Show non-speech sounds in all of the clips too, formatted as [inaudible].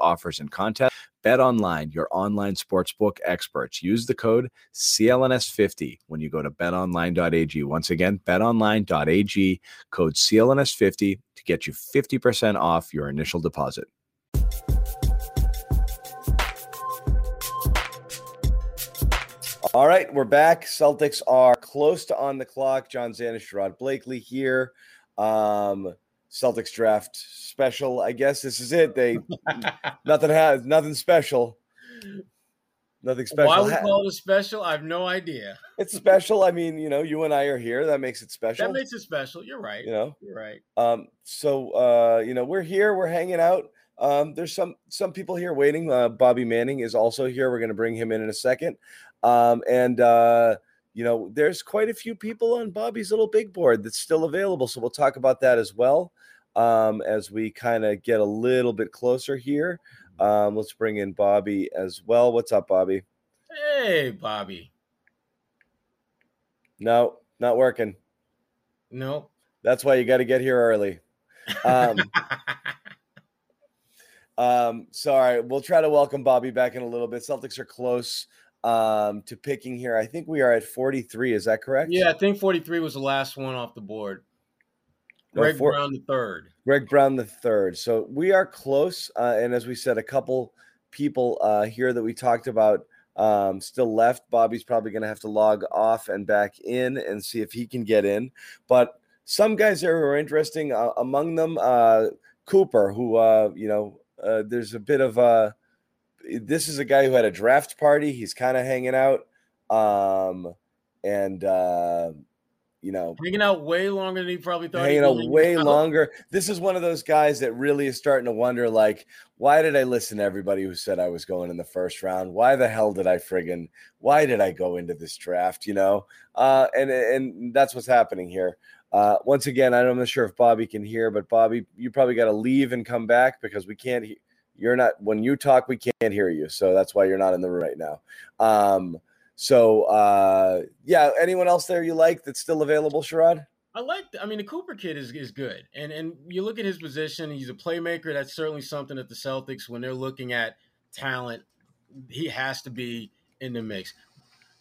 offers, and contests. Bet online, your online sportsbook experts. Use the code CLNS50 when you go to betonline.ag. Once again, betonline.ag, code CLNS50 to get you 50% off your initial deposit. All right, we're back. Celtics are close to on the clock. John Zannis, Rod Blakely here. Um, Celtics draft special. I guess this is it. They nothing has nothing special. Nothing special. Why we call it a special? I have no idea. It's special. I mean, you know, you and I are here. That makes it special. That makes it special. You're right. You know, you're right. Um, so uh, you know, we're here. We're hanging out. Um, there's some some people here waiting. Uh, Bobby Manning is also here. We're going to bring him in in a second. Um, and uh, you know, there's quite a few people on Bobby's little big board that's still available. So we'll talk about that as well um, as we kind of get a little bit closer here. Um, let's bring in Bobby as well. What's up, Bobby? Hey, Bobby. No, not working. No. That's why you got to get here early. Um, [laughs] um, sorry, we'll try to welcome Bobby back in a little bit. Celtics are close um, to picking here. I think we are at 43. Is that correct? Yeah, I think 43 was the last one off the board. Greg no, four, Brown the third. Greg Brown the third. So we are close, uh, and as we said, a couple people uh, here that we talked about um, still left. Bobby's probably going to have to log off and back in and see if he can get in. But some guys there are interesting. Uh, among them, uh, Cooper, who uh, you know, uh, there's a bit of a this is a guy who had a draft party. He's kind of hanging out, um, and uh, you know, hanging out way longer than he probably thought. Hanging out way out. longer. This is one of those guys that really is starting to wonder, like, why did I listen to everybody who said I was going in the first round? Why the hell did I friggin' why did I go into this draft? You know, uh, and and that's what's happening here. Uh, once again, I'm not sure if Bobby can hear, but Bobby, you probably got to leave and come back because we can't. He- you're not when you talk we can't hear you so that's why you're not in the room right now um so uh yeah anyone else there you like that's still available sherrod I like. I mean, the Cooper kid is is good, and and you look at his position. He's a playmaker. That's certainly something that the Celtics, when they're looking at talent, he has to be in the mix.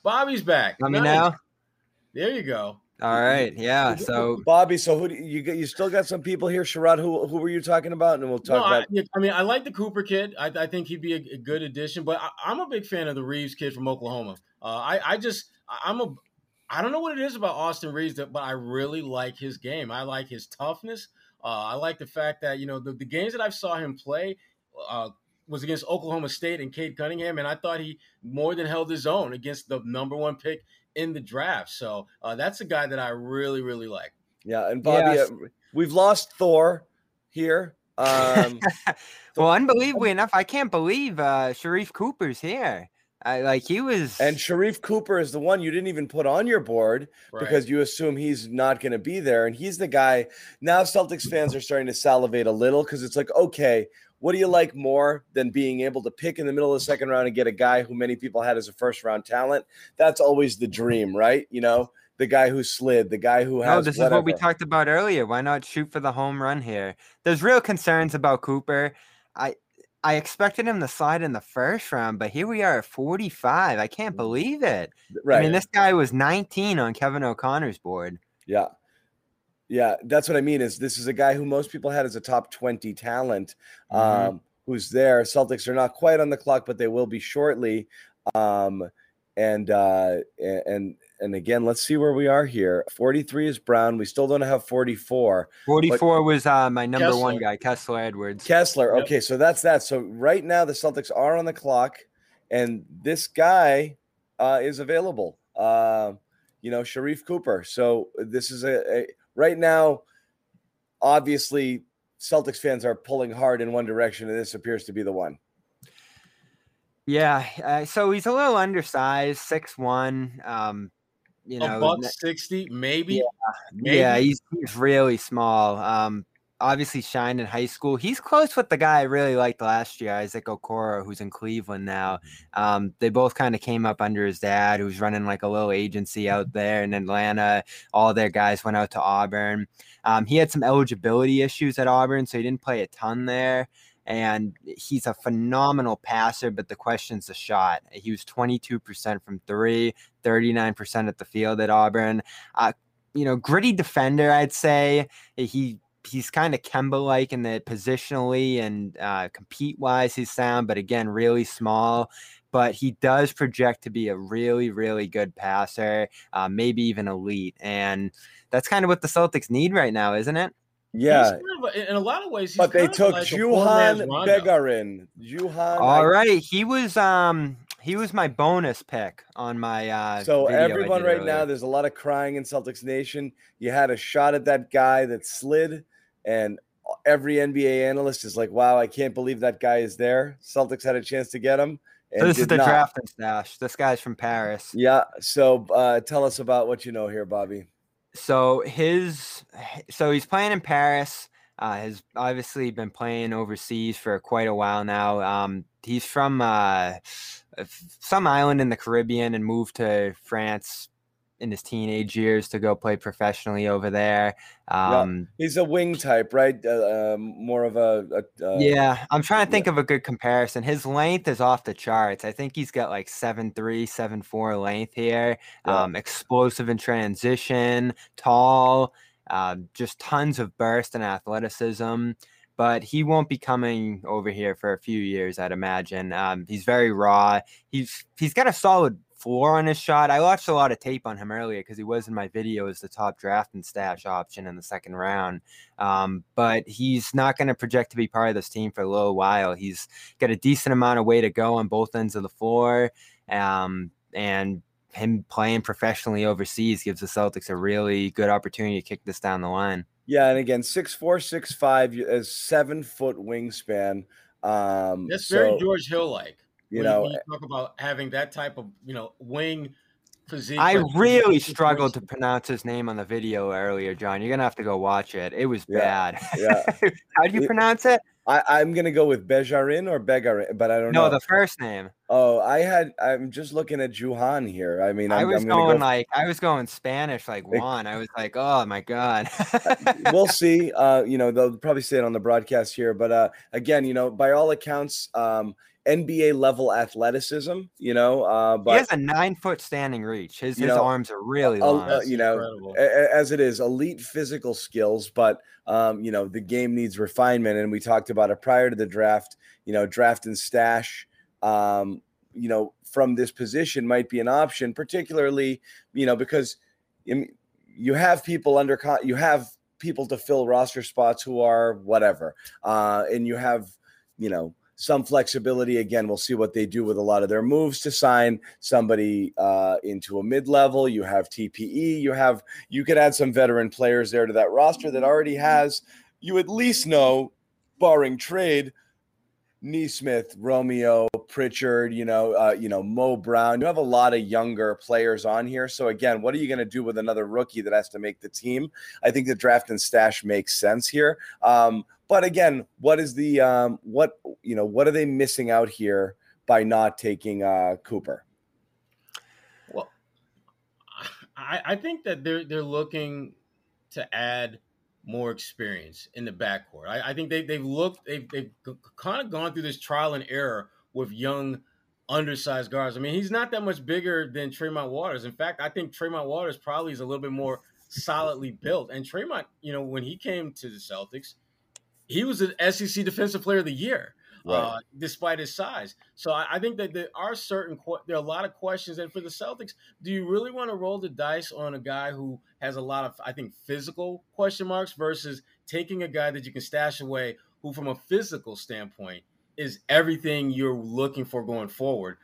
Bobby's back. I mean, now. There you go. All right, yeah. So Bobby, so who do you you, you still got some people here, Sherrod? Who who were you talking about? And we'll talk no, about. I, I, mean, I like the Cooper kid. I, I think he'd be a, a good addition. But I, am a big fan of the Reaves kid from Oklahoma. Uh, I I just I'm a I don't know what it is about Austin Reaves, but I really like his game. I like his toughness. Uh, I like the fact that you know the, the games that I saw him play. Uh, was against Oklahoma State and Cade Cunningham, and I thought he more than held his own against the number one pick in the draft. So uh, that's a guy that I really, really like. Yeah, and Bobby, yes. uh, we've lost Thor here. Um, [laughs] well, unbelievably enough, I can't believe uh, Sharife Cooper's here. I, like he was, and Sharife Cooper is the one you didn't even put on your board right. because you assume he's not going to be there, and he's the guy. Now Celtics fans are starting to salivate a little because it's like, okay, what do you like more than being able to pick in the middle of the second round and get a guy who many people had as a first round talent? That's always the dream, right? You know, the guy who slid, the guy who has. No, this whatever. is what we talked about earlier. Why not shoot for the home run here? There's real concerns about Cooper. I I expected him to slide in the first round, but here we are at 45. I can't believe it. Right. I mean, this guy was 19 on Kevin O'Connor's board. Yeah. Yeah, that's what I mean. Is this is a guy who most people had as a top 20 talent, um, Mhm. who's there. Celtics are not quite on the clock, but they will be shortly. Um, and uh, and and again, let's see where we are here. 43 is Brown. We still don't have 44. 44 was uh, my number one guy, Kessler Edwards. Kessler. Yep. Okay, so that's that. So right now the Celtics are on the clock, and this guy uh, is available. Uh, you know, Sharife Cooper. So this is a, a right now. Obviously, Celtics fans are pulling hard in one direction, and this appears to be the one. Yeah, uh, so he's a little undersized, six one. Um, you know, a buck sixty, maybe. maybe. yeah, he's he's really small. Um, obviously shined in high school. He's close with the guy I really liked last year, Isaac Okoro, who's in Cleveland now. Um, they both kind of came up under his dad, who's running like a little agency out there in Atlanta. All their guys went out to Auburn. Um, he had some eligibility issues at Auburn, so he didn't play a ton there. And he's a phenomenal passer, but the question's the shot. He was 22% from three, 39% at the field at Auburn. Uh, you know, gritty defender, I'd say. He he's kind of Kemba like in the positionally and uh, compete wise, he's sound, but again, really small. But he does project to be a really, really good passer, uh, maybe even elite. And that's kind of what the Celtics need right now, isn't it? He's Yeah, kind of a- in a lot of ways. He's but they kind of took like a poor man's Juhann Begarin. Juhann. All I- right, he was um he was my bonus pick on my uh So video everyone did right now, there's a lot of crying in Celtics Nation. You had a shot at that guy that slid, and every NBA analyst is like, "Wow, I can't believe that guy is there." Celtics had a chance to get him. And So this is the not. draft and stash. This guy's from Paris. Yeah. So uh, tell us about what you know here, Bobby. So his so he's playing in Paris. Uh, has obviously been playing overseas for quite a while now. Um, he's from uh, some island in the Caribbean and moved to France in his teenage years to go play professionally over there. Um, He's a wing type, right? Uh, um, more of a, a uh, yeah, I'm trying to think of a good comparison. His length is off the charts. I think he's got like seven three, seven four length here. Yeah. Um, explosive in transition, tall, uh, just tons of burst and athleticism. But he won't be coming over here for a few years, I'd imagine. Um, he's very raw. He's he's got a solid floor on his shot. I watched a lot of tape on him earlier because he was in my video as the top draft and stash option in the second round. Um, but he's not going to project to be part of this team for a little while. He's got a decent amount of way to go on both ends of the floor. Um, and him playing professionally overseas gives the Celtics a really good opportunity to kick this down the line. Yeah, and again, six four, six five, a seven foot wingspan. Um, That's very so, George Hill like. You when know, you talk about having that type of you know wing physique. I really struggled to pronounce his name on the video earlier, John. You're gonna have to go watch it. It was Yeah, bad. yeah. [laughs] How do you pronounce it? I, I'm gonna go with Bejarin or Begarin, but I don't No, know. the first name. oh, I had. I'm just looking at Juhann here. I mean, I'm, I was gonna go. like I was going Spanish like Juan. I was like, oh my god. we'll [laughs] see. Uh, you know, they'll probably say it on the broadcast here, but uh, again, you know, by all accounts, um, NBA level athleticism. You know, uh, he but has a nine foot standing reach. His his know, arms are really uh, long. uh, you know, incredible. a- a- as it is elite physical skills but um, you know the game needs refinement and we talked about it prior to the draft you know draft and stash um, you know from this position might be an option particularly you know because you have people under you have people to fill roster spots who are whatever uh, and you have you know some flexibility again we'll see what they do with a lot of their moves to sign somebody uh, into a mid-level you have tpe you have you could add some veteran players there to that roster that already has you at least know barring trade Nesmith, Romeo, Pritchard, you know, uh, you know, Mo Brown. You have a lot of younger players on here. So again, what are you going to do with another rookie that has to make the team? I think the draft and stash makes sense here. Um, but again, what is the um, what you know? What are they missing out here by not taking uh, Cooper? Well, I, I, think that they're they're looking to add more experience in the backcourt. I, I think they they've looked they've they've kind of gone through this trial and error with young undersized guards. I mean, he's not that much bigger than Tremont Waters. In fact, I think Tremont Waters probably is a little bit more solidly built. And Tremont, you know, when he came to the Celtics, he was an SEC Defensive Player of the Year. Right. Uh, despite his size. So I, I, think that there are certain there are a lot of questions. And for the Celtics, do you really want to roll the dice on a guy who has a lot of I think physical question marks versus taking a guy that you can stash away who, from a physical standpoint, is everything you're looking for going forward,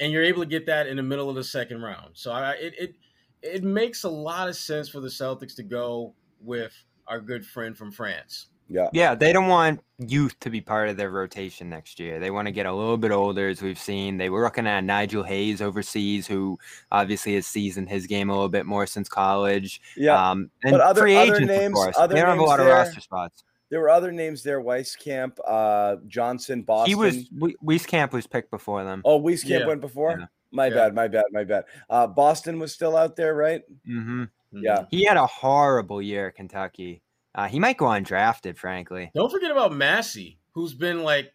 and you're able to get that in the middle of the second round. So I, it it it makes a lot of sense for the Celtics to go with our good friend from France. Yeah. Yeah, they don't want youth to be part of their rotation next year. They want to get a little bit older, as we've seen. They were looking at Nigel Hayes overseas, who obviously has seasoned his game a little bit more since college. Yeah. Um, and but other, free agents, other names, of course. Other they don't have a lot there, of roster spots. There were other names there: Wieskamp, uh, Johnson, Boston. He was Wieskamp was picked before them. Oh, Wieskamp yeah. went before. Yeah. My yeah. bad, my bad, my bad. Uh, Boston was still out there, right? Mm-hmm. Yeah, he had a horrible year at Kentucky. Uh, he might go undrafted, frankly. Don't forget about Bassey, who's been like,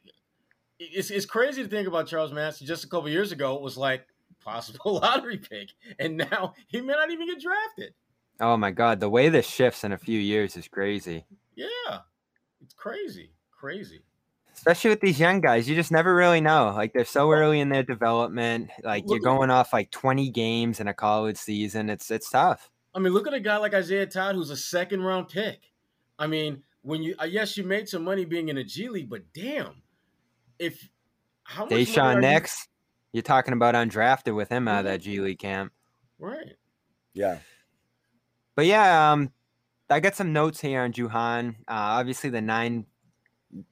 it's, it's crazy to think about Charles Bassey. Just a couple years ago, it was like possible [laughs] lottery pick, and now he may not even get drafted. Oh my God, the way this shifts in a few years is crazy. Yeah, it's crazy, crazy. Especially with these young guys, you just never really know. Like they're so early in their development. Like look you're going off like 20 games in a college season. It's it's tough. I mean, look at a guy like Isaiah Todd, who's a second round pick. I mean, when you uh, yes, you made some money being in a G League, but damn, if how much Daishen Nix, you... are talking about undrafted with him out of that G League camp, right? Yeah, but yeah, um, I got some notes here on Juhann. Uh, obviously, the nine,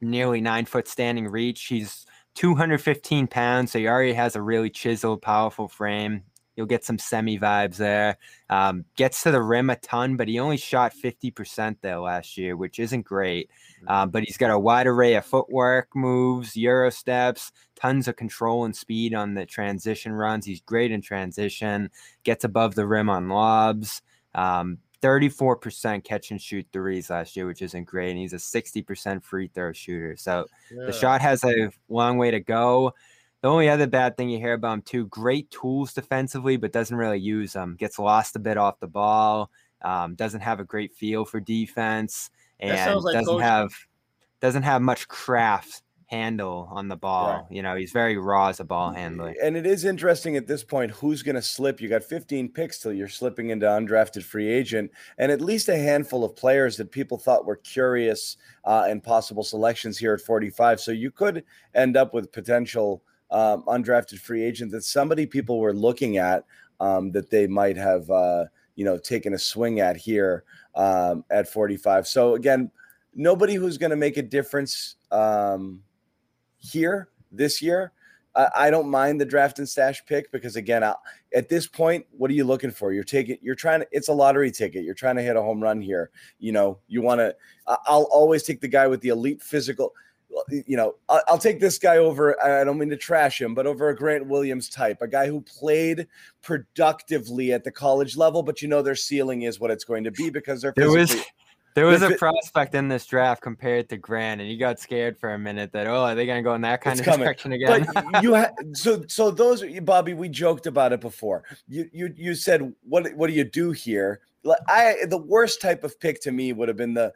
nearly nine foot standing reach. He's 215 pounds, so he already has a really chiseled, powerful frame. You'll get some semi vibes there. Um, gets to the rim a ton, but he only shot 50% there last year, which isn't great. Um, but he's got a wide array of footwork moves, Euro steps, tons of control and speed on the transition runs. He's great in transition, gets above the rim on lobs. Um, 34% catch and shoot threes last year, which isn't great. And he's a 60% free throw shooter. So yeah. the shot has a long way to go. The only other bad thing you hear about him too, great tools defensively, but doesn't really use them. Gets lost a bit off the ball. Um, doesn't have a great feel for defense, and like doesn't coach- have doesn't have much craft handle on the ball. Right. You know, he's very raw as a ball handler. And it is interesting at this point who's going to slip. You got 15 picks till you're slipping into undrafted free agent, and at least a handful of players that people thought were curious uh, and possible selections here at 45. So you could end up with potential um, undrafted free agent that somebody people were looking at um, that they might have, uh, you know, taken a swing at here um, at 45. So again, nobody who's going to make a difference um, here this year. I, I, don't mind the draft and stash pick because again, I, at this point, what are you looking for? You're taking, you're trying to, it's a lottery ticket. You're trying to hit a home run here. You know, you want to, I'll always take the guy with the elite physical you know, I'll take this guy over. I don't mean to trash him, but over a Grant Williams type, a guy who played productively at the college level, but you know their ceiling is what it's going to be because they're there was there was a prospect in this draft compared to Grant, and you got scared for a minute that oh, are they going to go in that kind of coming. direction again? But [laughs] you ha- so so those Bobby, we joked about it before. You you you said what what do you do here? I the worst type of pick to me would have been the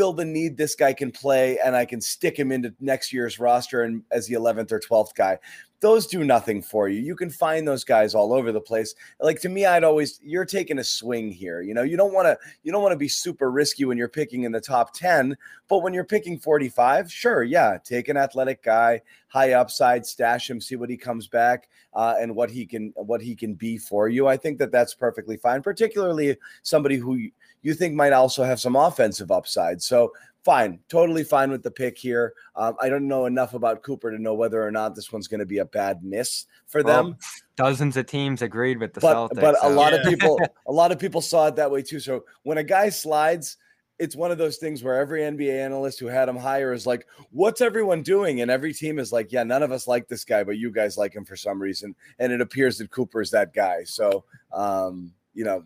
fill the need this guy can play and I can stick him into next year's roster and as the 11th or 12th guy those do nothing for you. You can find those guys all over the place. Like to me, I'd always you're taking a swing here. You know, you don't want to you don't want to be super risky when you're picking in the top 10, but when you're picking 45, sure, yeah, take an athletic guy, high upside, stash him, see what he comes back uh, and what he can what he can be for you. I think that that's perfectly fine, particularly somebody who you think might also have some offensive upside. So fine, totally fine with the pick here. Um, I don't know enough about Cooper to know whether or not this one's going to be a bad miss for them. Well, dozens of teams agreed with the but, Celtics, but so. a lot yeah. of people, [laughs] a lot of people saw it that way too. So when a guy slides, it's one of those things where every NBA analyst who had him higher is like, "What's everyone doing?" And every team is like, "Yeah, none of us like this guy, but you guys like him for some reason." And it appears that Cooper is that guy. So, um, you know,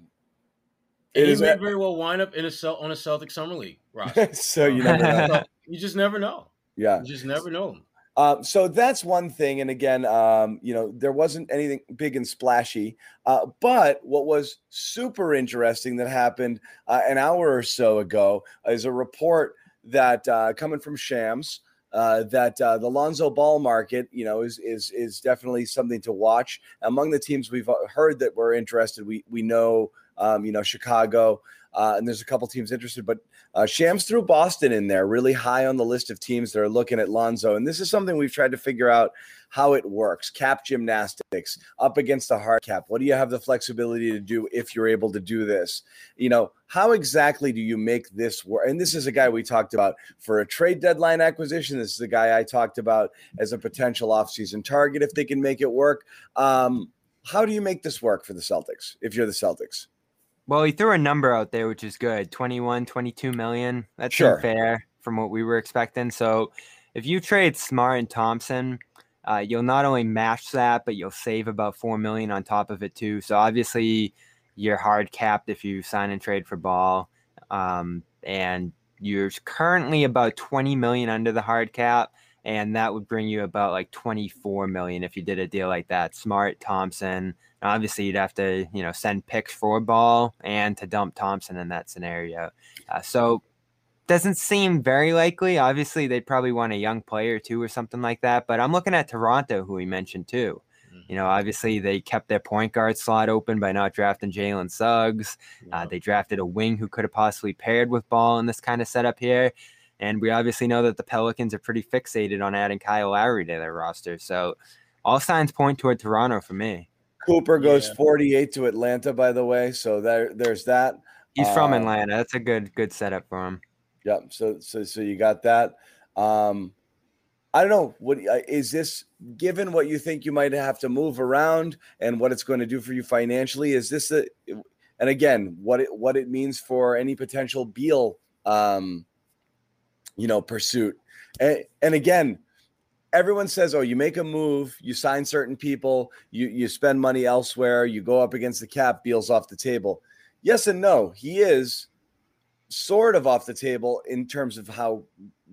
it is may very well wind up in a cel- on a Celtic summer league roster. [laughs] so you never know. [laughs] you just never know. Yeah, you just never know. Uh, so that's one thing. And again, um, you know, there wasn't anything big and splashy. Uh, but what was super interesting that happened uh, an hour or so ago is a report that uh, coming from Shams. Uh, that uh, the Lonzo Ball market, you know, is is is definitely something to watch. Among the teams we've heard that were interested, we we know, um, you know, Chicago, uh, and there's a couple teams interested, but uh, Shams threw Boston in there, really high on the list of teams that are looking at Lonzo. And this is something we've tried to figure out how it works. Cap gymnastics up against the hard cap. What do you have the flexibility to do if you're able to do this? You know, how exactly do you make this work? And this is a guy we talked about for a trade deadline acquisition. This is a guy I talked about as a potential offseason target if they can make it work. Um, how do you make this work for the Celtics if you're the Celtics? Well, he threw a number out there, which is good 21, 22 million. That's sure. fair from what we were expecting. So if you trade Smart and Thompson, uh, you'll not only match that, but you'll save about 4 million on top of it, too. So obviously, you're hard capped if you sign and trade for Ball. Um, and you're currently about 20 million under the hard cap and that would bring you about like 24 million if you did a deal like that smart thompson obviously you'd have to you know send picks for ball and to dump thompson in that scenario uh, so doesn't seem very likely obviously they'd probably want a young player too or something like that but i'm looking at toronto who we mentioned too mm-hmm. you know, obviously they kept their point guard slot open by not drafting Jalen Suggs. Uh, they drafted a wing who could have possibly paired with Ball in this kind of setup here. And we obviously know that the Pelicans are pretty fixated on adding Kyle Lowry to their roster. So all signs point toward Toronto for me. Cooper goes yeah. 48 to Atlanta, by the way. So there, there's that. He's from um, Atlanta. That's a good, good setup for him. Yep. So, so, so you got that. Um, I don't know. What uh, this? Given what you think you might have to move around and what it's going to do for you financially, is this a? And again, what it what it means for any potential Beal um, you know, pursuit. And, and again, everyone says, "Oh, you make a move, you sign certain people, you you spend money elsewhere, you go up against the cap, Beal's off the table." Yes and no. He is sort of off the table in terms of how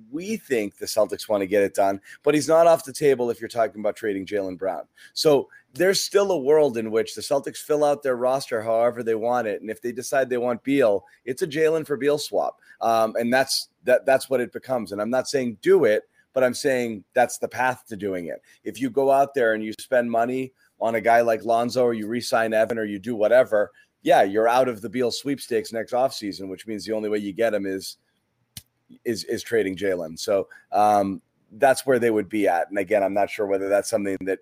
we think the Celtics want to get it done, but he's not off the table if you're talking about trading Jaylen Brown. So there's still a world in which the Celtics fill out their roster however they want it, and if they decide they want Beal, it's a Jaylen for Beal swap, um, and that's that that's what it becomes. And I'm not saying do it, but I'm saying that's the path to doing it. If you go out there and you spend money on a guy like Lonzo, or you re-sign Evan, or you do whatever, yeah, you're out of the Beal sweepstakes next offseason, which means the only way you get him is is is trading Jaylen. So um, that's where they would be at. And again, I'm not sure whether that's something that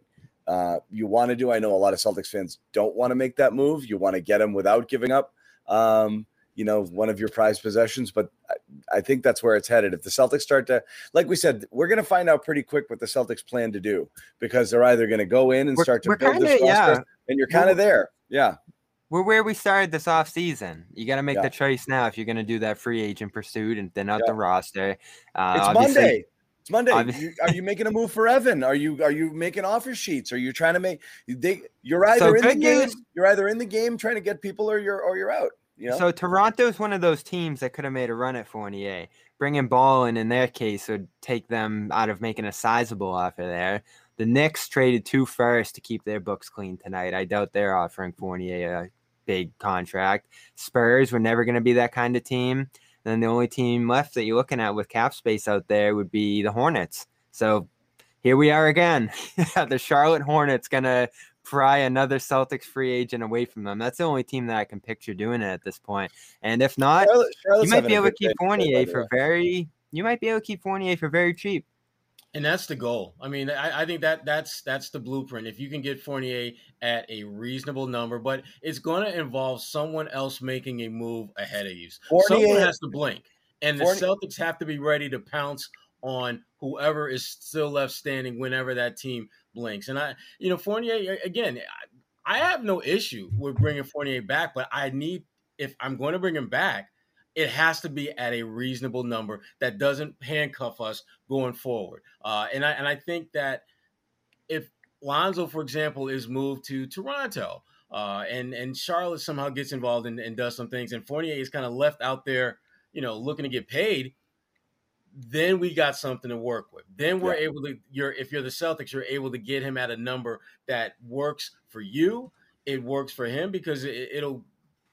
uh, you want to do. I know a lot of Celtics fans don't want to make that move. You want to get him without giving up, um, you know, one of your prized possessions. But I, I, think that's where it's headed. If the Celtics start to, like we said, we're going to find out pretty quick what the Celtics plan to do because they're either going to go in and we're, start to build kinda, this roster, yeah. and you're kind of there. Yeah we're where we started this off season. You got to make yeah. the choice now if you're going to do that free agent pursuit and thin out yeah. the roster. Uh, it's Monday. It's Monday. You, are you making a move for Evan? Are you are you making offer sheets? Are you trying to make they? You're either so in the game. News, you're either in the game trying to get people, or you're or you're out. You know? So Toronto's one of those teams that could have made a run at Fournier. Bringing Ball in in their case would take them out of making a sizable offer there. The Knicks traded two first to keep their books clean tonight. I doubt they're offering Fournier a big contract. Spurs were never going to be that kind of team. And then the only team left that you're looking at with cap space out there would be the Hornets. So here we are again. [laughs] the Charlotte Hornets going to pry another Celtics free agent away from them. That's the only team that I can picture doing it at this point. And if not, Charlotte, you might be able to keep Fournier for very. You might be able to keep Fournier for very cheap. And that's the goal. I mean, I, I, think that that's that's the blueprint. If you can get Fournier at a reasonable number, but it's going to involve someone else making a move ahead of you. Someone has to blink, and the Celtics have to be ready to pounce on whoever is still left standing whenever that team blinks. And I, you know, Fournier again. I, I have no issue with bringing Fournier back, but I need if I'm going to bring him back it has to be at a reasonable number that doesn't handcuff us going forward. Uh, and I and I think that if Lonzo, for example, is moved to Toronto, uh, and and Charlotte somehow gets involved and, and does some things, and Fournier is kind of left out there, you know, looking to get paid. Then we got something to work with. Then we're yeah. able to. You're if you're the Celtics, you're able to get him at a number that works for you. It works for him because it, it'll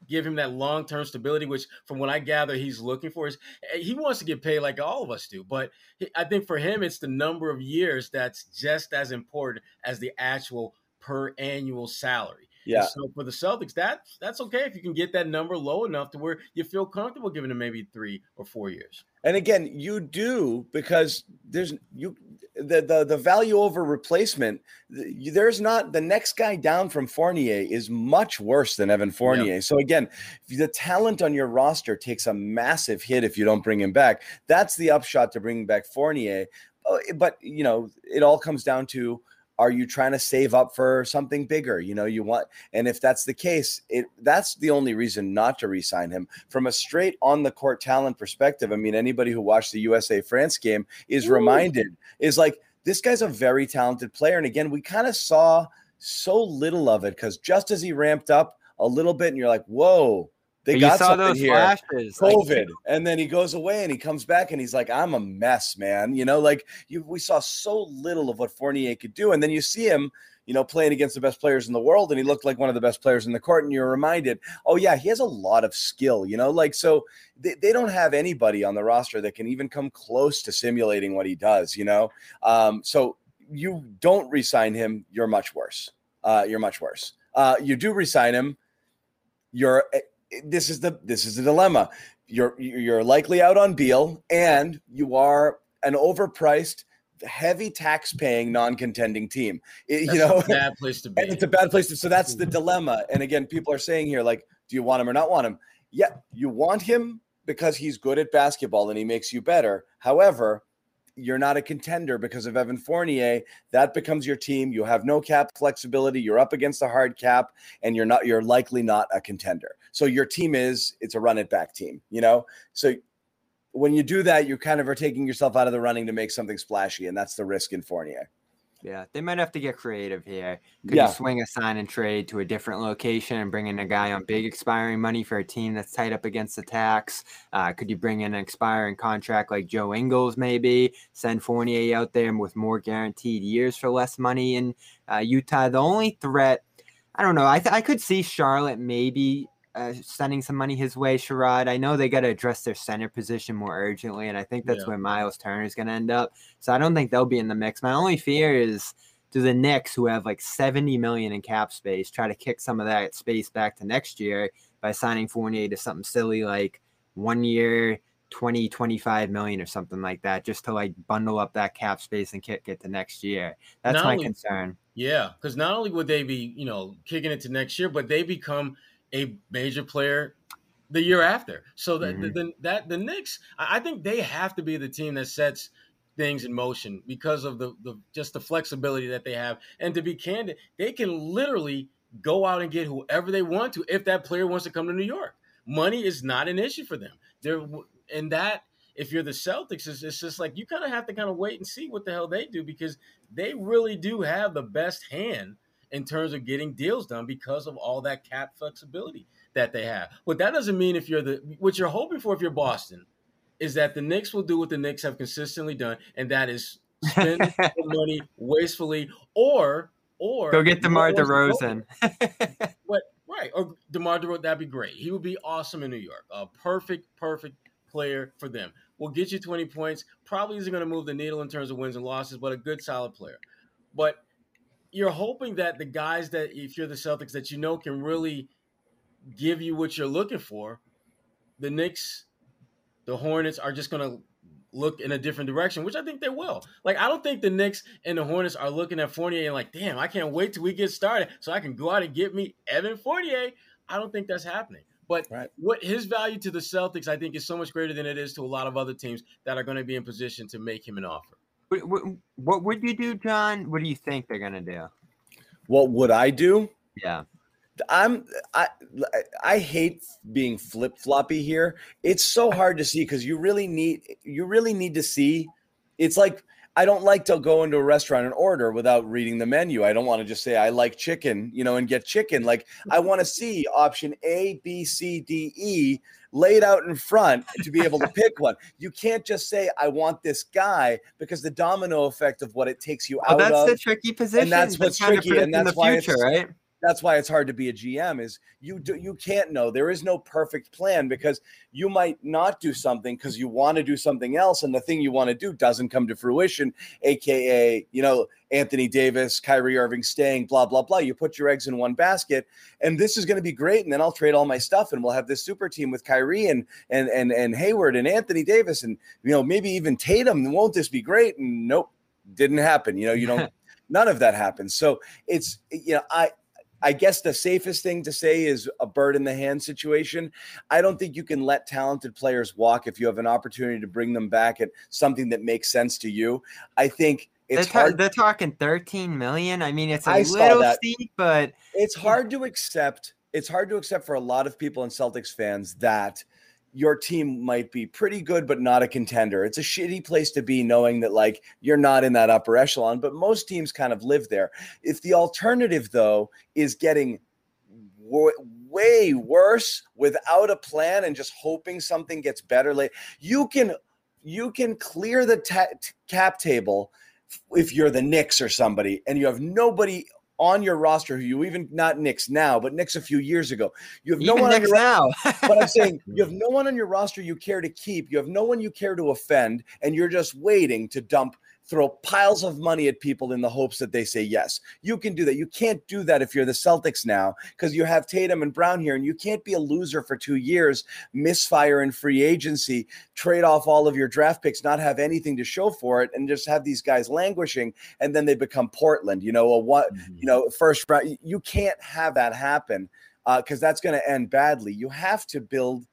give him that long term stability, which from what I gather he's looking for is eh, he wants to get paid like all of us do. But I think for him, it's the number of years that's just as important as the actual per annual salary. Yeah. And so for the Celtics, that that's okay if you can get that number low enough to where you feel comfortable giving him maybe three or four years. And again, you do because there's you the the, the value over replacement. There's not the next guy down from Fournier is much worse than Evan Fournier. So again, the talent on your roster takes a massive hit if you don't bring him back. That's the upshot to bringing back Fournier. Oh, but you know, it all comes down to are you trying to save up for something bigger you know you want and if that's the case it that's the only reason not to re-sign him from a straight on the court talent perspective i mean anybody who watched the usa france game is Ooh. reminded is like this guy's a very talented player and again we kind of saw so little of it because just as he ramped up a little bit and you're like whoa they but got something here. Flashes. COVID, like, [laughs] and then he goes away and he comes back and he's like, "I'm a mess, man." You know, like you, we saw so little of what Fournier could do, and then you see him, you know, playing against the best players in the world, and he looked like one of the best players in the court, and you're reminded, oh yeah, he has a lot of skill. You know, like so they, they don't have anybody on the roster that can even come close to simulating what he does. You know, um, so you don't resign him, you're much worse. Uh, you're much worse. Uh, you do resign him, you're this is the this is the dilemma. You're you're likely out on Beal, and you are an overpriced, heavy tax paying, non contending team. It, you know, bad place to [laughs] be. it's a bad place to. So that's the [laughs] dilemma. And again, people are saying here, like, do you want him or not want him? Yeah, you want him because he's good at basketball and he makes you better. However, you're not a contender because of Evan Fournier. That becomes your team. You have no cap flexibility. You're up against a hard cap, and you're not. You're likely not a contender. So your team is. It's a run it back team. You know. So when you do that, you kind of are taking yourself out of the running to make something splashy, and that's the risk in Fournier. Yeah, they might have to get creative here. Could yeah. you swing a sign and trade to a different location and bring in a guy on big expiring money for a team that's tied up against the tax? Uh, could you bring in an expiring contract like Joe Ingles, maybe send Fournier out there with more guaranteed years for less money in uh, Utah? The only threat, I don't know. I th- I could see Charlotte maybe uh, sending some money his way, Sherrod. I know they got to address their center position more urgently, and I think that's yeah. where Myles Turner is going to end up. So I don't think they'll be in the mix. My only fear is do the Knicks, who have like 70 million in cap space, try to kick some of that space back to next year by signing Fournier to something silly like one year, 20, 25 million or something like that, just to like bundle up that cap space and kick it to next year. That's not my only, concern. Yeah, because not only would they be, you know, kicking it to next year, but they become a major player the year after. So that mm-hmm. the, the, that the Knicks, I think they have to be the team that sets things in motion because of the, the just the flexibility that they have. And to be candid, they can literally go out and get whoever they want to if that player wants to come to New York. Money is not an issue for them. They're and that if you're the Celtics, it's, it's just like you kind of have to kind of wait and see what the hell they do because they really do have the best hand in terms of getting deals done because of all that cap flexibility that they have. But that doesn't mean if you're the what you're hoping for if you're Boston is that the Knicks will do what the Knicks have consistently done, and that is spend [laughs] money wastefully or or go get DeMar DeRozan. what right or DeMar DeRozan that'd be great. He would be awesome in New York. A perfect, perfect player for them. Will get you 20 points. Probably isn't going to move the needle in terms of wins and losses, but a good solid player. But you're hoping that the guys that if you're the Celtics that you know can really give you what you're looking for, the Knicks, the Hornets are just going to look in a different direction, which I think they will. Like I don't think the Knicks and the Hornets are looking at Fournier and like, damn, I can't wait till we get started so I can go out and get me Evan Fournier. I don't think that's happening. But right. what his value to the Celtics, I think, is so much greater than it is to a lot of other teams that are going to be in position to make him an offer. What, what, would you do, John? What do you think they're gonna do? What would I do? Yeah. I'm I I hate being flip floppy here. It's so hard to see because you really need you really need to see. It's like I don't like to go into a restaurant and order without reading the menu. I don't want to just say I like chicken, you know, and get chicken. Like I want to see option A, B, C, D, E laid out in front to be able to [laughs] pick one. You can't just say I want this guy because the domino effect of what it takes you out well, that's of. the tricky position. And that's what's tricky, and that's why future, it's, right? That's why it's hard to be a GM is you do, you can't know. There is no perfect plan because you might not do something because you want to do something else and the thing you want to do doesn't come to fruition aka you know Anthony Davis Kyrie Irving staying blah blah blah. You put your eggs in one basket and this is going to be great and then I'll trade all my stuff and we'll have this super team with Kyrie and and and and Hayward and Anthony Davis and you know maybe even Tatum. Won't this be great? And nope didn't happen. You know you don't [laughs] none of that happens. So it's you know I I guess the safest thing to say is a bird in the hand situation. I don't think you can let talented players walk if you have an opportunity to bring them back at something that makes sense to you. I think it's they're, ta- hard. they're talking 13 million. I mean, it's a I little steep, but it's hard to accept. It's hard to accept for a lot of people and Celtics fans that your team might be pretty good, but not a contender. It's a shitty place to be knowing that like you're not in that upper echelon, but most teams kind of live there. If the alternative though is getting w- way worse without a plan and just hoping something gets better late, you can you can clear the cap table if you're the Knicks or somebody and you have nobody on your roster who you even not Knicks now, but Knicks a few years ago. You have no even one on your now. but I'm saying [laughs] you have no one on your roster you care to keep. You have no one you care to offend, and you're just waiting to dump, throw piles of money at people in the hopes that they say yes. You can do that. You can't do that if you're the Celtics now because you have Tatum and Brown here, and you can't be a loser for two years, misfire in free agency, trade off all of your draft picks, not have anything to show for it, and just have these guys languishing, and then they become Portland. You know, a what? Mm-hmm. You know, first round. You can't have that happen uh, because that's going to end badly. You have to build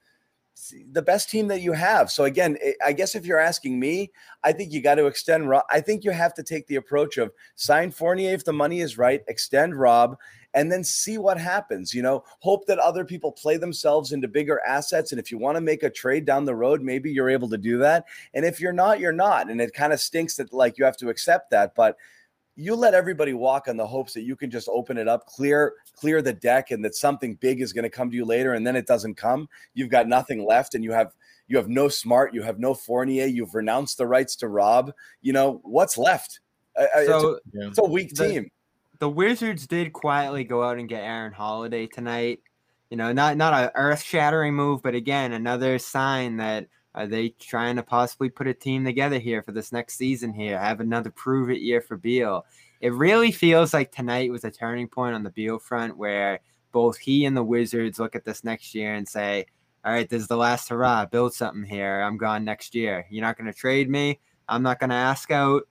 the best team that you have. So again, eh, I guess if you're asking me, I think you got to extend. Rob. I think you have to take the approach of sign Fournier if the money is right, extend Rob, and then see what happens. You know, hope that other people play themselves into bigger assets. And if you want to make a trade down the road, maybe you're able to do that. And if you're not, you're not. And it kind of stinks that like you have to accept that, but you let everybody walk on the hopes that you can just open it up, clear clear the deck, and that something big is going to come to you later, and then it doesn't come. You've got nothing left, and you have you have no smart, you have no Fournier, you've renounced the rights to Rob. You know what's left? I- I- So it's, a, it's a weak the- team. the Wizards did quietly go out and get Aaron Holiday tonight. You know, not not a earth shattering move, but again, another sign that are they trying to possibly put a team together here for this next season here, have another prove it year for Beal. It really feels like tonight was a turning point on the Beal front where both he and the Wizards look at this next year and say, All right, this is the last hurrah, build something here. I'm gone next year. You're not gonna trade me. I'm not gonna ask out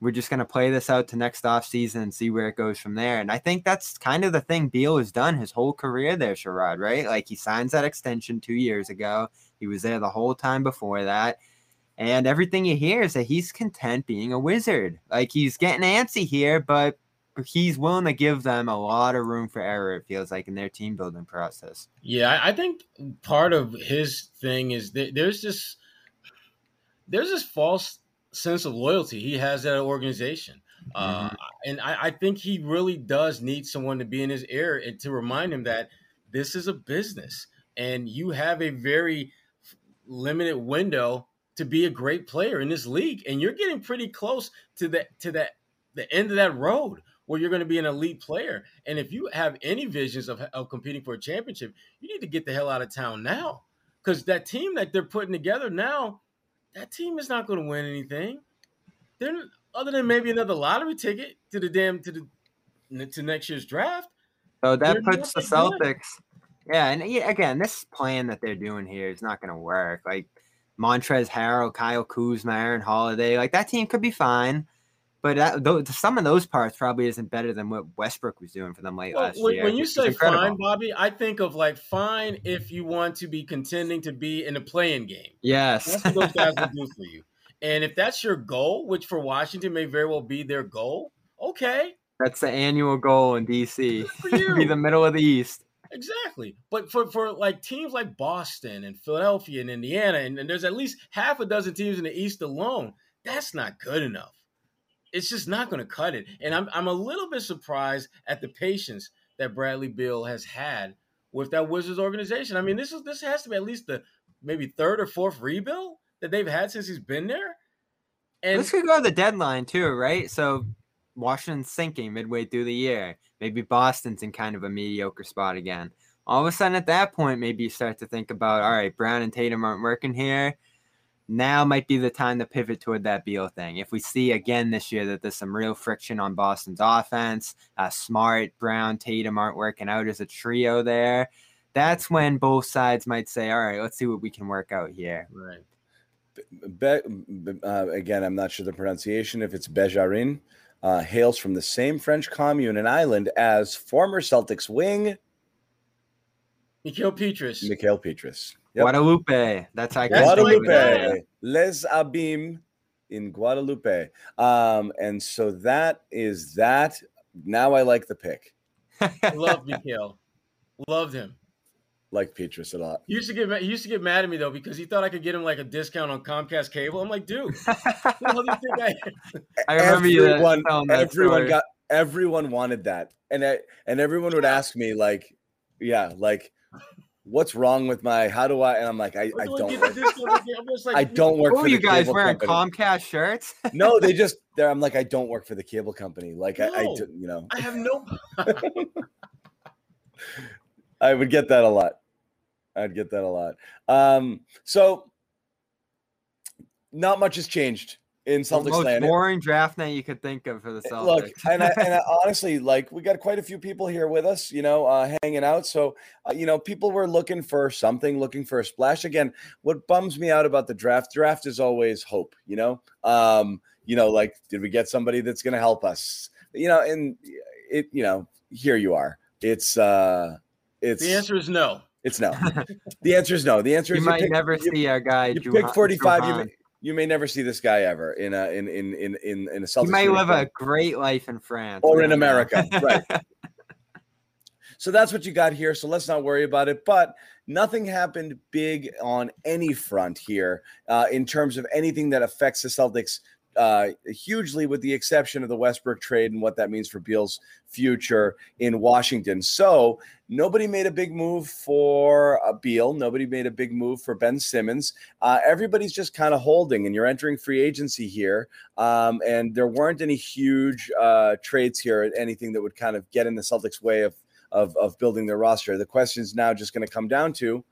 we're just going to play this out to next off season and see where it goes from there. And I think that's kind of the thing Beal has done his whole career there, Sherrod, right? Like he signs that extension two years ago. He was there the whole time before that. And everything you hear is that he's content being a wizard. Like he's getting antsy here, but he's willing to give them a lot of room for error, it feels like, in their team building process. Yeah, I I think part of his thing is that there's this there's this false sense of loyalty he has at an organization. Uh, and I, I think he really does need someone to be in his ear and to remind him that this is a business and you have a very limited window to be a great player in this league. And you're getting pretty close to that to that the end of that road where you're going to be an elite player. And if you have any visions of, of competing for a championship, you need to get the hell out of town now. Because that team that they're putting together now, that team is not going to win anything. They're other than maybe another lottery ticket to the damn to the to next year's draft. So that puts the that good. Celtics. Yeah, and yeah, again, this plan that they're doing here is not going to work. Like Montrezl Harrell, Kyle Kuzma, Aaron Holiday, like that team could be fine, but that, those, some of those parts probably isn't better than what Westbrook was doing for them late Well, last when, year. when you say fine, Bobby, I think of like fine if you want to be contending to be in a playing game. yes, That's what those guys will do for you. And if that's your goal, which for Washington may very well be their goal, okay, that's the annual goal in DC. [laughs] be the middle of the East. Exactly. But for, for like teams like Boston and Philadelphia and Indiana, and, and there's at least half a dozen teams in the East alone, that's not good enough. It's just not going to cut it. And I'm I'm a little bit surprised at the patience that Bradley Beal has had with that Wizards organization. I mean, this is this has to be at least the maybe third or fourth rebuild that they've had since he's been there. And this could go to the deadline too, right? So Washington's sinking midway through the year. Maybe Boston's in kind of a mediocre spot again. All of a sudden, at that point, maybe you start to think about, all right, Brown and Tatum aren't working here now might be the time to pivot toward that Beal thing. If we see again this year that there's some real friction on Boston's offense, uh, Smart, Brown, Tatum aren't working out as a trio there, that's when both sides might say, all right, let's see what we can work out here. Right. Be, uh, again, I'm not sure the pronunciation. If it's Bejarin, uh, hails from the same French commune and island as former Celtics wing Mickael Pietrus. Mickael Pietrus. Yep. Guadeloupe. That's how I got Guadeloupe. Les Abymes in Guadeloupe. Um, and so that is that. Now I like the pick. Love Mickael. Loved him. Like Pietrus a lot. He used to get he used to get mad at me though because he thought I could get him like a discount on Comcast cable. I'm like, dude, [laughs] I, I remember everyone, you everyone got everyone wanted that, and I, and everyone would ask me like, yeah, like what's wrong with my how do I and I'm like I, I don't work, like, I don't work oh, for you guys wearing company. Comcast shirts? [laughs] no, they just there I'm like I don't work for the cable company. Like no, I, I you know I have no [laughs] [laughs] I would get that a lot. I'd get that a lot. Um so not much has changed in Celtics the most land. Boring draft night you could think of for the Celtics. Look, and, I, and I, [laughs] honestly, like we got quite a few people here with us, you know, uh, hanging out. So, uh, you know, people were looking for something, looking for a splash. Again, what bums me out about the draft? Draft is always hope. You know, um, you know, like did we get somebody that's going to help us? You know, and it, you know, here you are. It's, uh, it's the answer is no. It's no. [laughs] the answer is no. The answer you is might you pick, never you, see a guy. You pick forty-five. You, you may never see this guy ever in a in in in in, in a Celtics. He may live a great life in France or in America, [laughs] right? so that's what you got here. So let's not worry about it. But nothing happened big on any front here uh, in terms of anything that affects the Celtics uh, hugely, with the exception of the Westbrook trade and what that means for Beal's future in Washington. So nobody made a big move for uh, Beal. Nobody made a big move for Ben Simmons. Uh, everybody's just kind of holding, and you're entering free agency here. Um, and there weren't any huge uh, trades here, anything that would kind of get in the Celtics' way of of, of building their roster. The question is now just going to come down to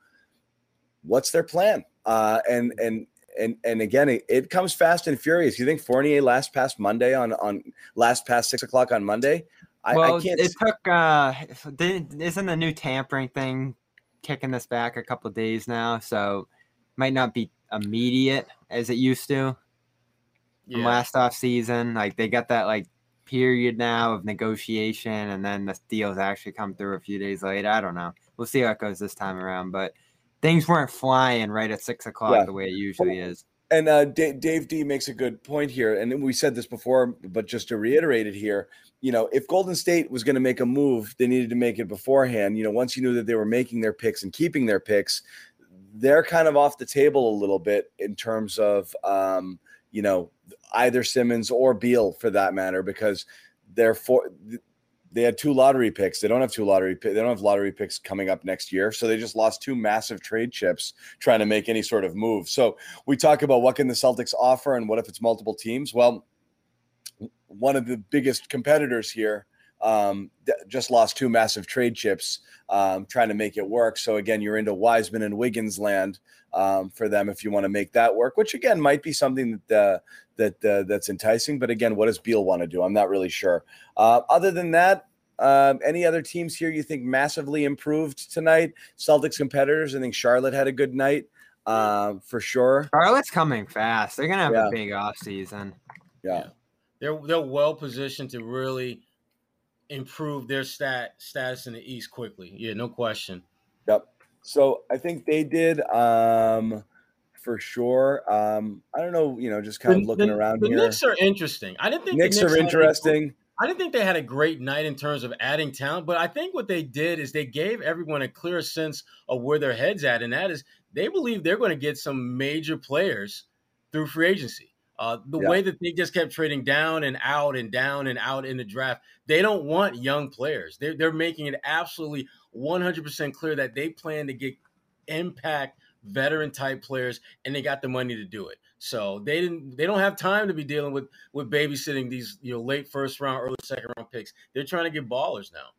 what's their plan. Uh, and and and and again, it, it, comes fast and furious. You think Fournier last past Monday on on last past six o'clock on Monday? I, well, I can't. It took. uh Isn't the new tampering thing kicking this back a couple days now? So might not be immediate as it used to. Yeah. last off season, like they got that like period now of negotiation, and then the deals actually come through a few days later. I don't know. We'll see how it goes this time around, but things weren't flying right at six o'clock yeah. the way it usually is. And uh, D- Dave D makes a good point here, and we said this before, but just to reiterate it here, you know, if Golden State was going to make a move, they needed to make it beforehand. You know, once you knew that they were making their picks and keeping their picks, they're kind of off the table a little bit in terms of, um, you know, either Simmons or Beal for that matter, because they're for they had two lottery picks. They don't have two lottery picks. They don't have lottery picks coming up next year. So they just lost two massive trade chips trying to make any sort of move. So we talk about what can the Celtics offer and what if it's multiple teams? Well, one of the biggest competitors here um, just lost two massive trade chips um, trying to make it work. So again, you're into Wiseman and Wiggins land um, for them if you want to make that work, which again might be something that uh, that uh, that's enticing. But again, what does Beal want to do? I'm not really sure. Uh, other than that, um, any other teams here you think massively improved tonight? Celtics competitors. I think Charlotte had a good night um, for sure. Charlotte's coming fast. They're gonna have yeah. a big off season. Yeah. yeah. They're they're well positioned to really improve their stat status in the East quickly. Yeah, no question. Yep. So I think they did um, for sure. Um, I don't know, you know, just kind of looking the, around the here. The Knicks are interesting. I didn't think Knicks, Knicks are interesting. I didn't think they had a great night in terms of adding talent, but I think what they did is they gave everyone a clear sense of where their heads at, and that is they believe they're going to get some major players through free agency. Uh, the yeah. way that they just kept trading down and out and down and out in the draft, they don't want young players. They're, they're making it absolutely 100% clear that they plan to get impact veteran type players and they got the money to do it. So they didn't they don't have time to be dealing with with babysitting these, you know, late first round, early second round picks. They're trying to get ballers now.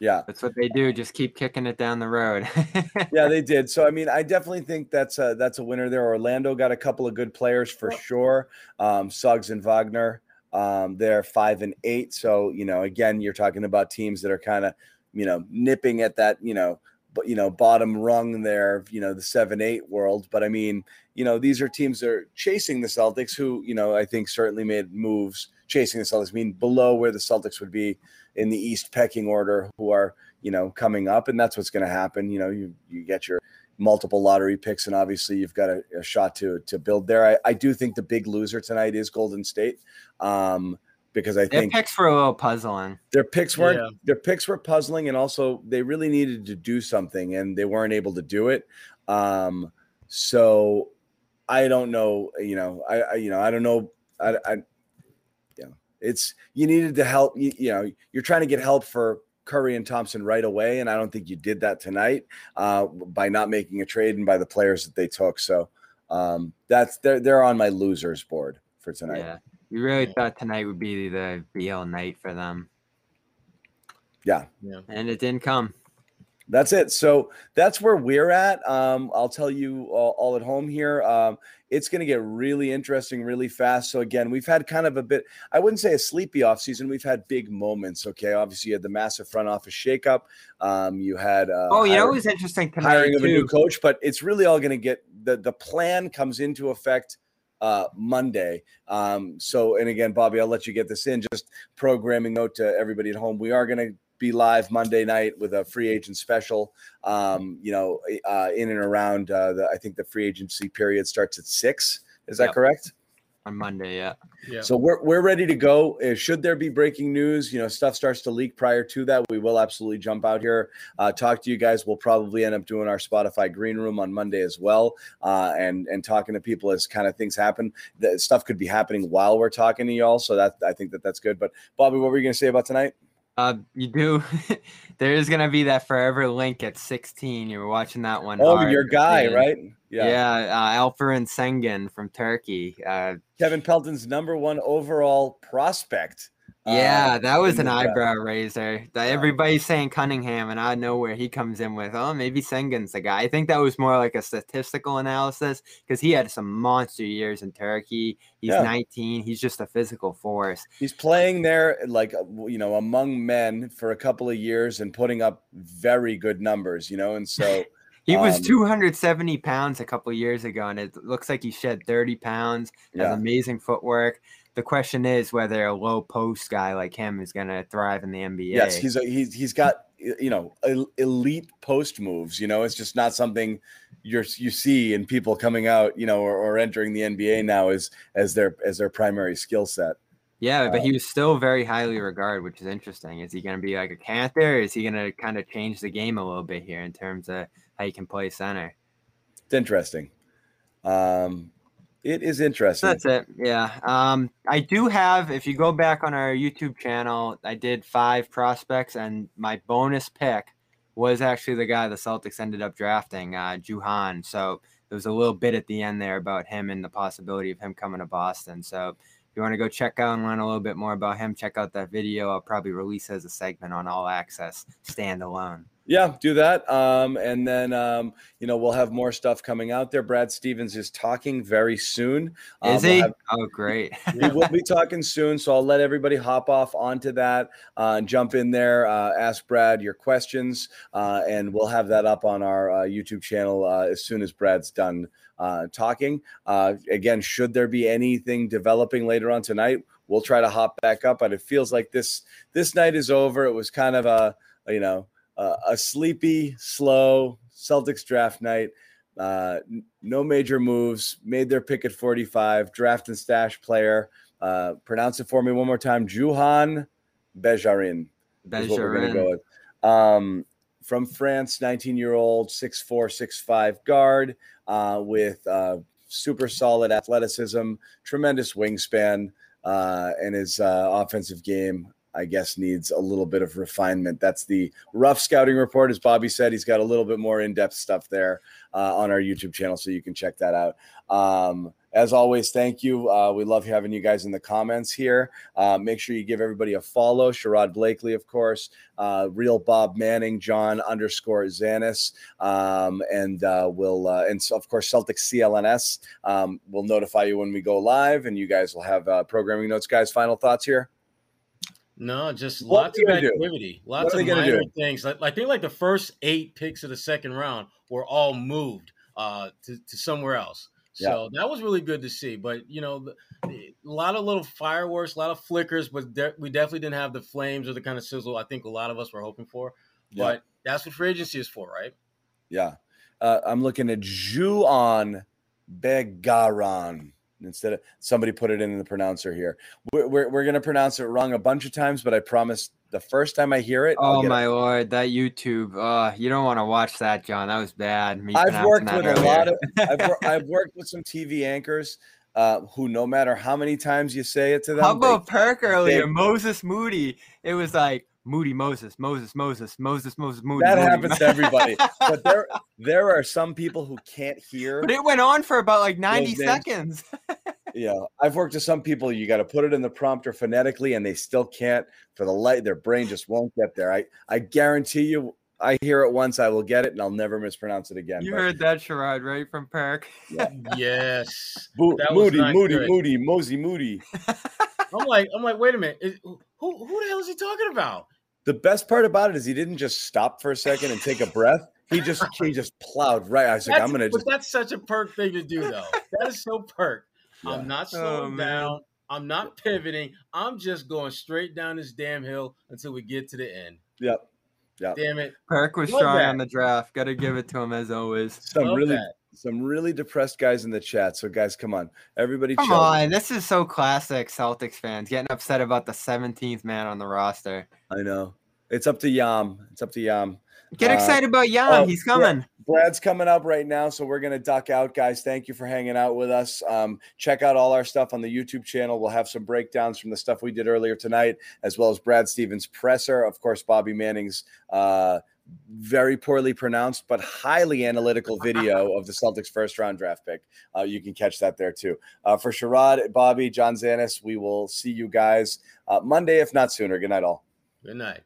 Yeah. That's what they do. Just keep kicking it down the road. [laughs] yeah, they did. So I mean, I definitely think that's a that's a winner there. Orlando got a couple of good players for sure. Um, Suggs and Wagner. Um, they're five and eight. So, you know, again, you're talking about teams that are kind of, you know, nipping at that, you know, but you know, bottom rung there, you know, the seven, eight world. But I mean, you know, these are teams that are chasing the Celtics who, you know, I think certainly made moves chasing the Celtics, I mean below where the Celtics would be in the East pecking order, who are you know coming up, and that's what's going to happen. You know, you you get your multiple lottery picks, and obviously you've got a, a shot to to build there. I, I, do think the big loser tonight is Golden State. Um, because I their think their picks were a little puzzling. Their picks weren't yeah. their picks were puzzling, and also they really needed to do something, and they weren't able to do it. Um, so I don't know. You know, I, I you know I don't know. I, I it's you needed to help. You, you know, you're trying to get help for Curry and Thompson right away, and I don't think you did that tonight uh, by not making a trade and by the players that they took. So um, that's they're they're on my losers board for tonight. Yeah, you really thought tonight would be the Beal night for them. Yeah, yeah, and it didn't come that's it. So that's where we're at. Um, I'll tell you all, all at home here. Um, it's going to get really interesting really fast. So again, we've had kind of a bit, I wouldn't say a sleepy off season. We've had big moments. Okay. Obviously you had the massive front office shakeup. Um, you had, uh, oh, you hiring, know, it was interesting hiring too. of a new coach, but it's really all going to get the, the plan comes into effect uh, Monday. Um, so, and again, Bobby, I'll let you get this in. Just programming note to everybody at home. We are going to be live Monday night with a free agent special. Um, you know, uh, in and around uh, the, I think the free agency period starts at six. Is that yep. correct? On Monday, yeah. yeah. So we're we're ready to go. Uh, should there be breaking news, you know, stuff starts to leak prior to that, we will absolutely jump out here, uh, talk to you guys. We'll probably end up doing our Spotify green room on Monday as well, uh, and and talking to people as kind of things happen. The stuff could be happening while we're talking to y'all, so that I think that that's good. But Bobby, what were you going to say about tonight? Uh, you do. [laughs] there is gonna be that forever link at 16. You were watching that one. Oh, hard. your guy, and, right? Yeah. Yeah. Uh, Alperen Sengun from Turkey. Uh, Kevin Pelton's number one overall prospect. Yeah, uh, that was an eyebrow raiser. That Everybody's saying Cunningham, and I know where he comes in with, oh, maybe Sengun's the guy. I think that was more like a statistical analysis because he had some monster years in Turkey. He's yeah. 19. He's just a physical force. He's playing there, like uh, you know, among men for a couple of years and putting up very good numbers. You know, and so. [laughs] He was um, 270 pounds a couple years ago, and it looks like he shed 30 pounds. Has yeah. amazing footwork the question is whether a low post guy like him is going to thrive in the NBA. Yes, he's a, he's he's got you know elite post moves. You know, it's just not something you're you see in people coming out, you know, or, or entering the NBA now as as their as their primary skill set. Yeah, but he um, was still very highly regarded, which is interesting. Is he going to be like a Kanter? Is he going to kind of change the game a little bit here in terms of how you can play center? It's interesting. Um, it is interesting. That's it. Yeah. Um, I do have, if you go back on our YouTube channel, I did five prospects, and my bonus pick was actually the guy the Celtics ended up drafting, uh, Juhann. So there was a little bit at the end there about him and the possibility of him coming to Boston. So if you want to go check out and learn a little bit more about him, check out that video. I'll probably release as a segment on All Access standalone. Yeah, do that. Um, and then, um, you know, we'll have more stuff coming out there. Brad Stevens is talking very soon. Um, is he? We'll have, oh, great. [laughs] we will be talking soon. So I'll let everybody hop off onto that uh, and jump in there, uh, ask Brad your questions, uh, and we'll have that up on our uh, YouTube channel uh, as soon as Brad's done uh, talking. again, should there be anything developing later on tonight, we'll try to hop back up. But it feels like this this night is over. It was kind of a, you know, uh, a sleepy, slow Celtics draft night. Uh, no major moves. Made their pick at 45. Draft and stash player. Uh, pronounce it for me one more time. Juhann Bejarin. Bejarin. Is what we're to go with. Um, from France, 19 year old, 6'4, 6'5 guard uh, with uh, super solid athleticism, tremendous wingspan, uh, and his uh, offensive game I guess needs a little bit of refinement. That's the rough scouting report, as Bobby said. He's got a little bit more in depth stuff there uh, on our YouTube channel, so you can check that out. Um, as always, thank you. Uh, we love having you guys in the comments here. Uh, make sure you give everybody a follow. Sherrod Blakely, of course, uh, Real Bob Manning, John underscore Zannis, um, and uh, we'll uh, and so of course Celtic CLNS. Um, we'll notify you when we go live, and you guys will have programming notes. Guys, final thoughts here. No, just what lots of activity, do? lots of minor do? things. Like, I think like the first eight picks of the second round were all moved uh, to, to somewhere else. So yeah. that was really good to see. But you know, a lot of little fireworks, a lot of flickers, but de- we definitely didn't have the flames or the kind of sizzle I think a lot of us were hoping for. Yeah. But that's what free agency is for, right? Yeah, uh, I'm looking at Juan Begaran instead of somebody put it in the pronouncer here. We're, we're, we're going to pronounce it wrong a bunch of times, but I promise the first time I hear it. Oh my it. lord, that YouTube! Uh, you don't want to watch that, John. That was bad. Me I've worked with earlier. a lot of. I've, wor- [laughs] I've worked with some TV anchors. Uh, who no matter how many times you say it to them. How about they, Perk earlier? They, Moses Moody. It was like Moody Moses, Moses, Moses, Moses, Moses, Moody. That Moody. happens to everybody. but [laughs] there there are some people who can't hear. But it went on for about like 90 seconds. [laughs] yeah. I've worked with some people, you got to put it in the prompter phonetically and they still can't for the light, their brain just won't get there. I, I guarantee you I hear it once, I will get it, and I'll never mispronounce it again. You but, heard that, charade, right from Perk? Yeah. yes. Bo- Moody, Moody, good. Moody, Mosey, Moody. [laughs] I'm like, I'm like, wait a minute. Is, who, who the hell is he talking about? The best part about it is he didn't just stop for a second and take a breath. He just he [laughs] just plowed right. I was like, I'm gonna. But that's such a perk thing to do, though. That is so perk. Yeah. I'm not oh, slowing oh, down. I'm not pivoting. I'm just going straight down this damn hill until we get to the end. Yep. Yep. Damn it. Perk was Love strong that. on the draft. Got to give it to him as always. Some Love really that. Some really depressed guys in the chat. So guys, come on. Everybody Come chill. on. This is so classic Celtics fans getting upset about the 17th man on the roster. I know. It's up to Yam. It's up to Yam. Get uh, excited uh, about Yam. Oh, He's coming. Brad's coming up right now, so we're gonna duck out, guys. Thank you for hanging out with us. Um, check out all our stuff on the YouTube channel. We'll have some breakdowns from the stuff we did earlier tonight, as well as Brad Stevens' presser. Of course, Bobby Manning's uh, very poorly pronounced but highly analytical [laughs] video of the Celtics' first round draft pick. Uh, you can catch that there too. Uh, for Sherrod, Bobby, John Zannis, we will see you guys uh, Monday, if not sooner. Good night, all. Good night.